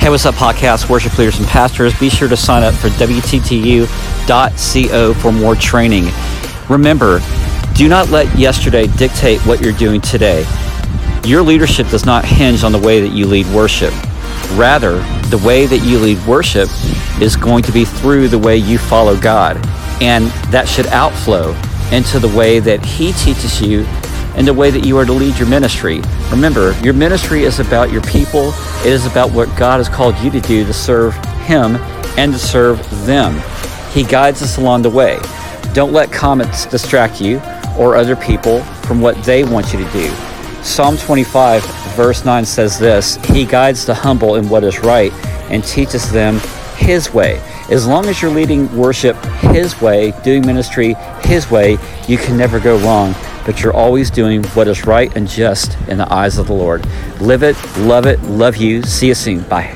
Hey, what's up, podcast worship leaders and pastors? Be sure to sign up for WTTU.co for more training. Remember, do not let yesterday dictate what you're doing today. Your leadership does not hinge on the way that you lead worship. Rather, the way that you lead worship is going to be through the way you follow God. And that should outflow into the way that He teaches you and the way that you are to lead your ministry. Remember, your ministry is about your people, it is about what God has called you to do to serve Him and to serve them. He guides us along the way. Don't let comments distract you or other people from what they want you to do. Psalm 25, verse 9 says this He guides the humble in what is right and teaches them His way. As long as you're leading worship His way, doing ministry His way, you can never go wrong but you're always doing what is right and just in the eyes of the Lord. Live it, love it, love you. See you soon. Bye.